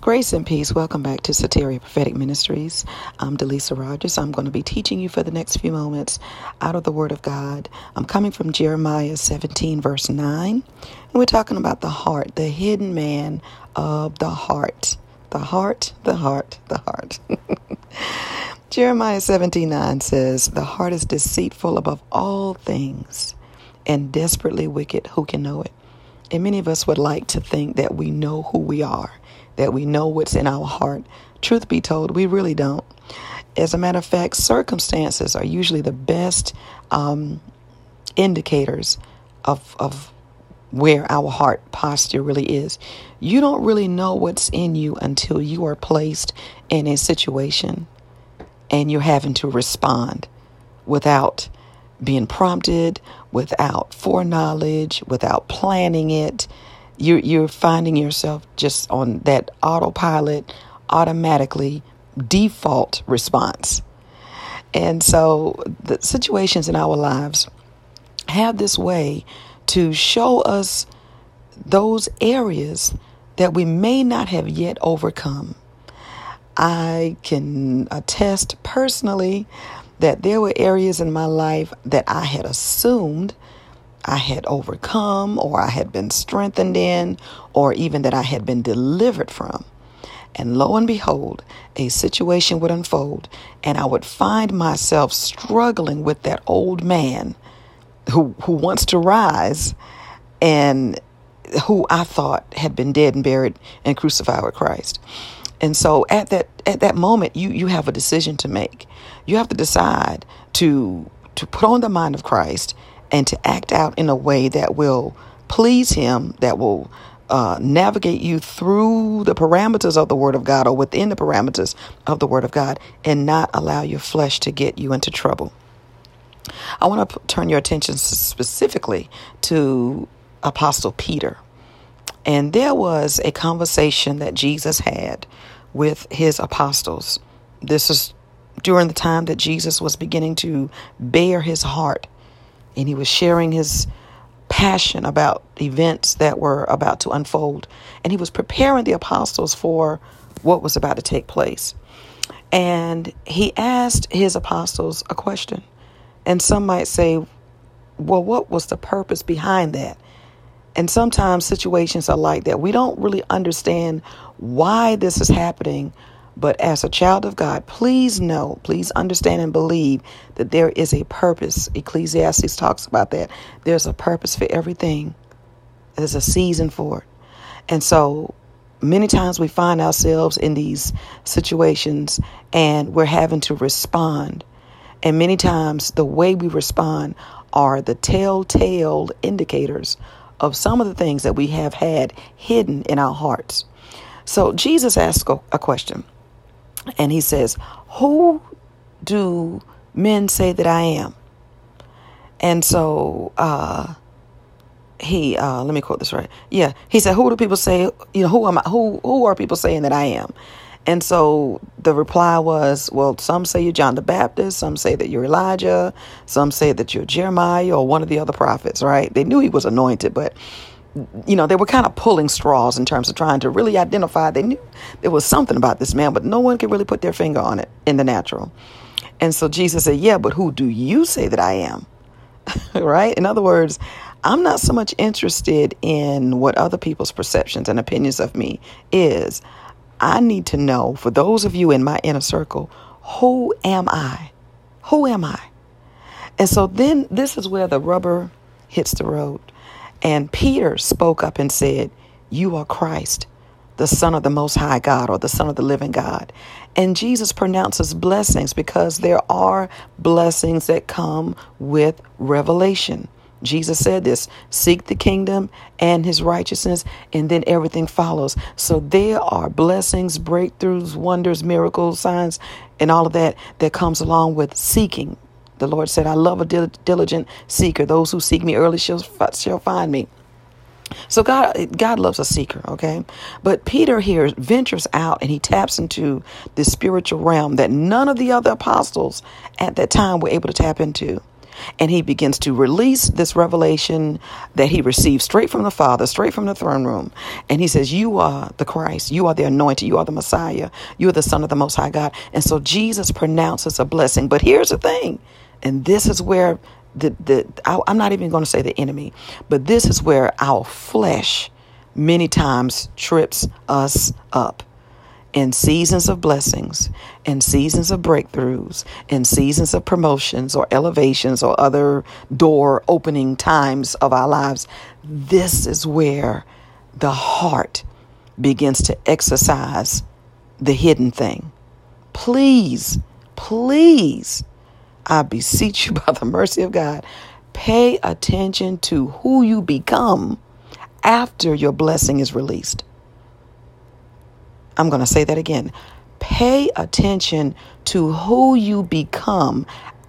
Grace and peace. Welcome back to Soteria Prophetic Ministries. I'm Delisa Rogers. I'm going to be teaching you for the next few moments out of the Word of God. I'm coming from Jeremiah 17, verse 9. And we're talking about the heart, the hidden man of the heart. The heart, the heart, the heart. Jeremiah 17, 9 says, The heart is deceitful above all things and desperately wicked. Who can know it? And many of us would like to think that we know who we are that we know what's in our heart. Truth be told, we really don't. As a matter of fact, circumstances are usually the best um, indicators of, of where our heart posture really is. You don't really know what's in you until you are placed in a situation and you're having to respond without being prompted, without foreknowledge, without planning it you're you're finding yourself just on that autopilot, automatically default response. And so the situations in our lives have this way to show us those areas that we may not have yet overcome. I can attest personally that there were areas in my life that I had assumed I had overcome or I had been strengthened in or even that I had been delivered from. And lo and behold, a situation would unfold and I would find myself struggling with that old man who, who wants to rise and who I thought had been dead and buried and crucified with Christ. And so at that at that moment you you have a decision to make. You have to decide to to put on the mind of Christ and to act out in a way that will please Him, that will uh, navigate you through the parameters of the Word of God or within the parameters of the Word of God and not allow your flesh to get you into trouble. I want to turn your attention specifically to Apostle Peter. And there was a conversation that Jesus had with his apostles. This is during the time that Jesus was beginning to bare his heart and he was sharing his passion about events that were about to unfold. And he was preparing the apostles for what was about to take place. And he asked his apostles a question. And some might say, well, what was the purpose behind that? And sometimes situations are like that. We don't really understand why this is happening but as a child of God, please know, please understand and believe that there is a purpose. Ecclesiastes talks about that. There's a purpose for everything, there's a season for it. And so many times we find ourselves in these situations and we're having to respond. And many times the way we respond are the telltale indicators of some of the things that we have had hidden in our hearts. So Jesus asked a question and he says, Who do men say that I am? And so uh, he uh, let me quote this right. Yeah, he said, "Who do people say? You know, who am I? Who who are people saying that I am?" And so the reply was, "Well, some say you're John the Baptist, some say that you're Elijah, some say that you're Jeremiah or one of the other prophets." Right? They knew he was anointed, but you know, they were kind of pulling straws in terms of trying to really identify. They knew there was something about this man, but no one could really put their finger on it in the natural. And so Jesus said, Yeah, but who do you say that I am? right? In other words, I'm not so much interested in what other people's perceptions and opinions of me is. I need to know, for those of you in my inner circle, who am I? Who am I? And so then this is where the rubber hits the road. And Peter spoke up and said, You are Christ, the Son of the Most High God, or the Son of the living God. And Jesus pronounces blessings because there are blessings that come with revelation. Jesus said this seek the kingdom and his righteousness, and then everything follows. So there are blessings, breakthroughs, wonders, miracles, signs, and all of that that comes along with seeking the Lord said, I love a diligent seeker. Those who seek me early shall, shall find me. So God, God loves a seeker, okay? But Peter here ventures out and he taps into this spiritual realm that none of the other apostles at that time were able to tap into. And he begins to release this revelation that he received straight from the Father, straight from the throne room. And he says, You are the Christ, you are the anointed, you are the Messiah, you are the Son of the Most High God. And so Jesus pronounces a blessing. But here's the thing, and this is where the, the I, I'm not even going to say the enemy, but this is where our flesh many times trips us up in seasons of blessings, in seasons of breakthroughs, in seasons of promotions or elevations or other door opening times of our lives, this is where the heart begins to exercise the hidden thing. Please, please, I beseech you by the mercy of God, pay attention to who you become after your blessing is released. I'm going to say that again. Pay attention to who you become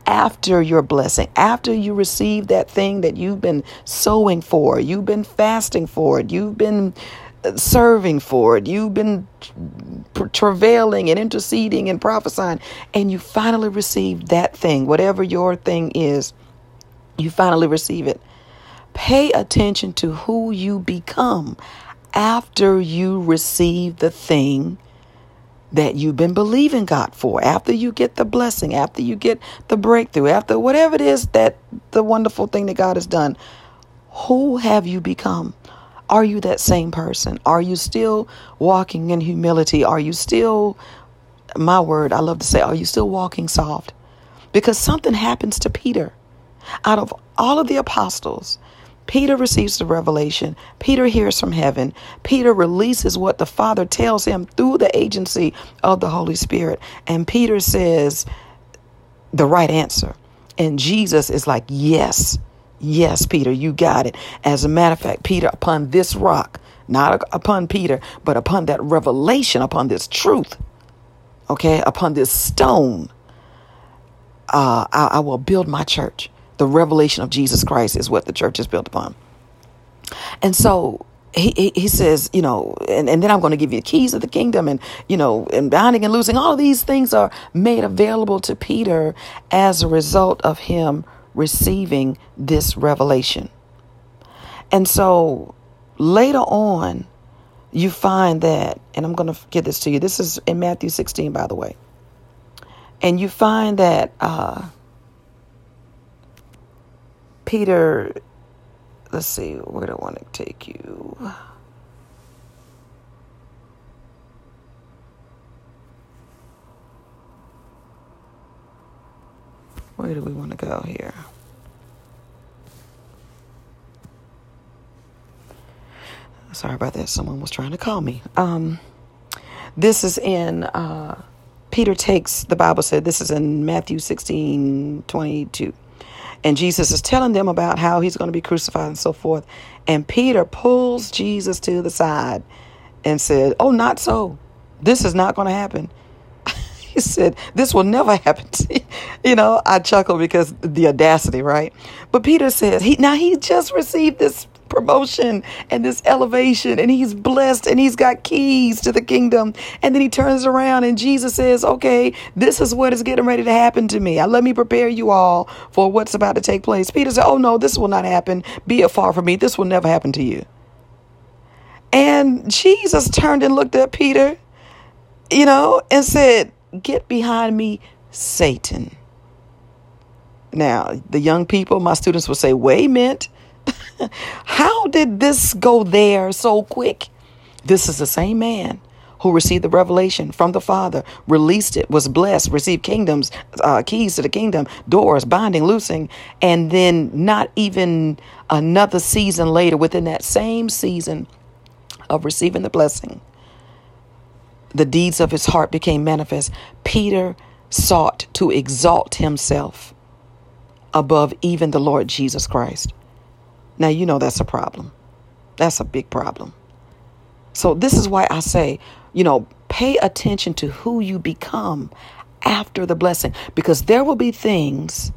after your blessing, after you receive that thing that you've been sowing for, you've been fasting for it, you've been uh, serving for it, you've been travailing and interceding and prophesying, and you finally receive that thing, whatever your thing is, you finally receive it. Pay attention to who you become after you receive the thing that you've been believing God for, after you get the blessing, after you get the breakthrough, after whatever it is that the wonderful thing that God has done, who have you become? Are you that same person? Are you still walking in humility? Are you still, my word, I love to say, are you still walking soft? Because something happens to Peter. Out of all of the apostles, Peter receives the revelation. Peter hears from heaven. Peter releases what the Father tells him through the agency of the Holy Spirit. And Peter says the right answer. And Jesus is like, Yes, yes, Peter, you got it. As a matter of fact, Peter, upon this rock, not upon Peter, but upon that revelation, upon this truth, okay, upon this stone, uh, I, I will build my church the revelation of Jesus Christ is what the church is built upon. And so he, he, says, you know, and, and then I'm going to give you the keys of the kingdom and, you know, and binding and loosing. All of these things are made available to Peter as a result of him receiving this revelation. And so later on, you find that, and I'm going to get this to you. This is in Matthew 16, by the way. And you find that uh, Peter, let's see, where do I want to take you? Where do we want to go here? Sorry about that. Someone was trying to call me. Um, this is in uh, Peter takes the Bible said this is in Matthew 16 22. And Jesus is telling them about how he's going to be crucified and so forth. And Peter pulls Jesus to the side and said, Oh, not so. This is not going to happen. he said, This will never happen to you. You know, I chuckle because the audacity, right? But Peter says, he now he just received this promotion and this elevation and he's blessed and he's got keys to the kingdom. And then he turns around and jesus says okay this is what is getting ready to happen to me. I let me prepare you all for what's about to take place. Peter said oh no this will not happen. Be it far from me. This will never happen to you. And jesus turned and looked at peter you know and said get behind me satan. Now the young people my students will say wait a minute How did this go there so quick? This is the same man who received the revelation from the Father, released it, was blessed, received kingdoms, uh, keys to the kingdom, doors, binding, loosing, and then not even another season later, within that same season of receiving the blessing, the deeds of his heart became manifest. Peter sought to exalt himself above even the Lord Jesus Christ. Now, you know that's a problem. That's a big problem. So, this is why I say, you know, pay attention to who you become after the blessing because there will be things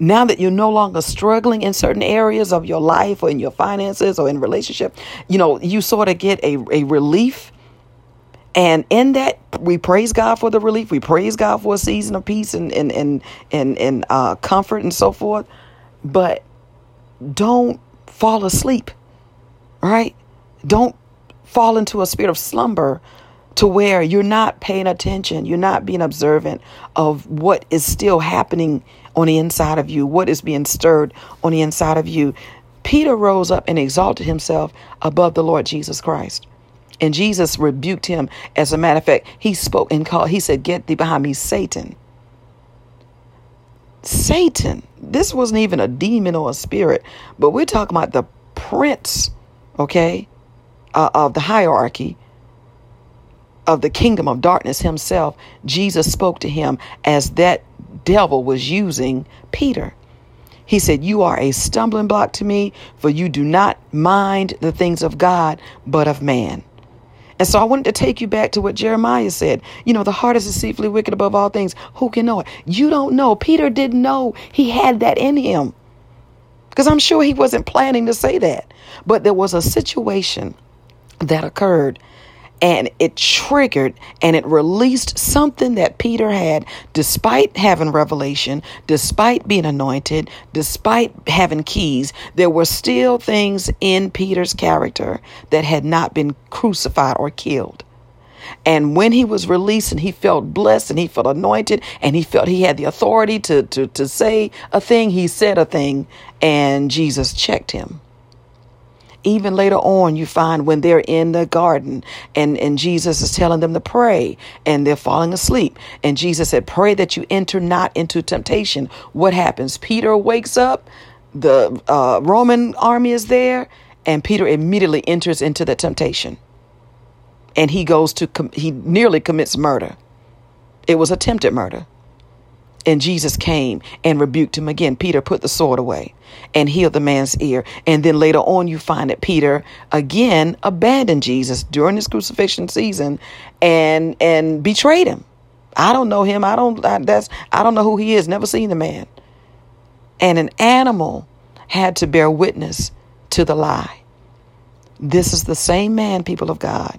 now that you're no longer struggling in certain areas of your life or in your finances or in relationship, you know, you sort of get a, a relief. And in that, we praise God for the relief. We praise God for a season of peace and, and, and, and, and uh, comfort and so forth. but don't fall asleep, right? Don't fall into a spirit of slumber to where you're not paying attention, you're not being observant of what is still happening on the inside of you, what is being stirred on the inside of you. Peter rose up and exalted himself above the Lord Jesus Christ. And Jesus rebuked him. As a matter of fact, he spoke and called, he said, Get thee behind me, Satan. Satan. This wasn't even a demon or a spirit, but we're talking about the prince, okay, uh, of the hierarchy of the kingdom of darkness himself. Jesus spoke to him as that devil was using Peter. He said, You are a stumbling block to me, for you do not mind the things of God, but of man. And so I wanted to take you back to what Jeremiah said. You know, the heart is deceitfully wicked above all things. Who can know it? You don't know. Peter didn't know he had that in him. Because I'm sure he wasn't planning to say that. But there was a situation that occurred and it triggered and it released something that Peter had despite having revelation, despite being anointed, despite having keys. There were still things in Peter's character that had not been crucified or killed. And when he was released and he felt blessed and he felt anointed and he felt he had the authority to, to, to say a thing, he said a thing, and Jesus checked him even later on, you find when they're in the garden and, and Jesus is telling them to pray and they're falling asleep. And Jesus said, Pray that you enter not into temptation. What happens? Peter wakes up, the uh, Roman army is there, and Peter immediately enters into the temptation. And he goes to, com- he nearly commits murder. It was attempted murder. And Jesus came and rebuked him again. Peter put the sword away and healed the man's ear. And then later on, you find that Peter again abandoned Jesus during his crucifixion season and and betrayed him. I don't know him. I don't. I, that's. I don't know who he is. Never seen the man. And an animal had to bear witness to the lie. This is the same man, people of God,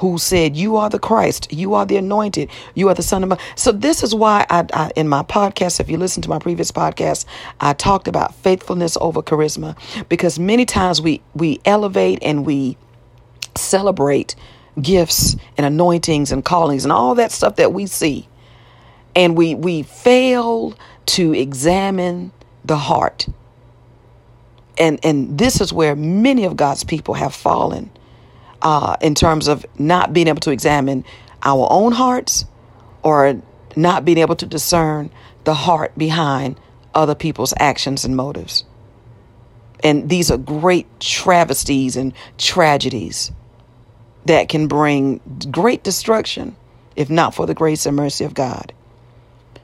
who said, You are the Christ, you are the anointed, you are the Son of God. So, this is why I, I, in my podcast, if you listen to my previous podcast, I talked about faithfulness over charisma because many times we, we elevate and we celebrate gifts and anointings and callings and all that stuff that we see. And we, we fail to examine the heart. And, and this is where many of God's people have fallen uh, in terms of not being able to examine our own hearts or not being able to discern the heart behind other people's actions and motives. And these are great travesties and tragedies that can bring great destruction if not for the grace and mercy of God.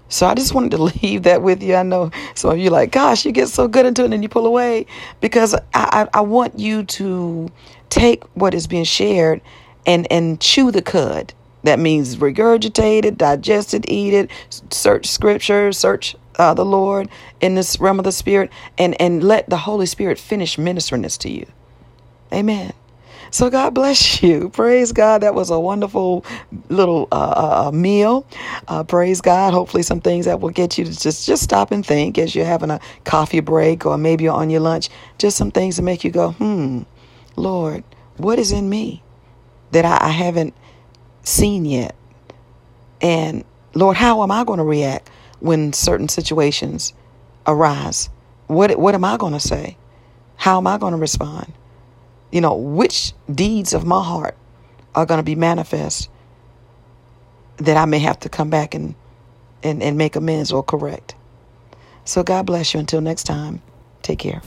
So I just wanted to leave that with you. I know some of you like, gosh, you get so good into it and you pull away because I, I, I want you to take what is being shared and and chew the cud. That means regurgitate it, digest it, eat it, search scripture, search uh, the Lord in this realm of the Spirit, and and let the Holy Spirit finish ministering this to you. Amen. So God bless you. Praise God. That was a wonderful little uh, uh, uh, meal. Uh, praise God. Hopefully, some things that will get you to just just stop and think as you're having a coffee break or maybe you're on your lunch. Just some things to make you go, hmm. Lord, what is in me that I, I haven't seen yet? And Lord, how am I going to react when certain situations arise? What what am I going to say? How am I going to respond? You know, which deeds of my heart are going to be manifest that I may have to come back and, and, and make amends or correct. So God bless you. Until next time, take care.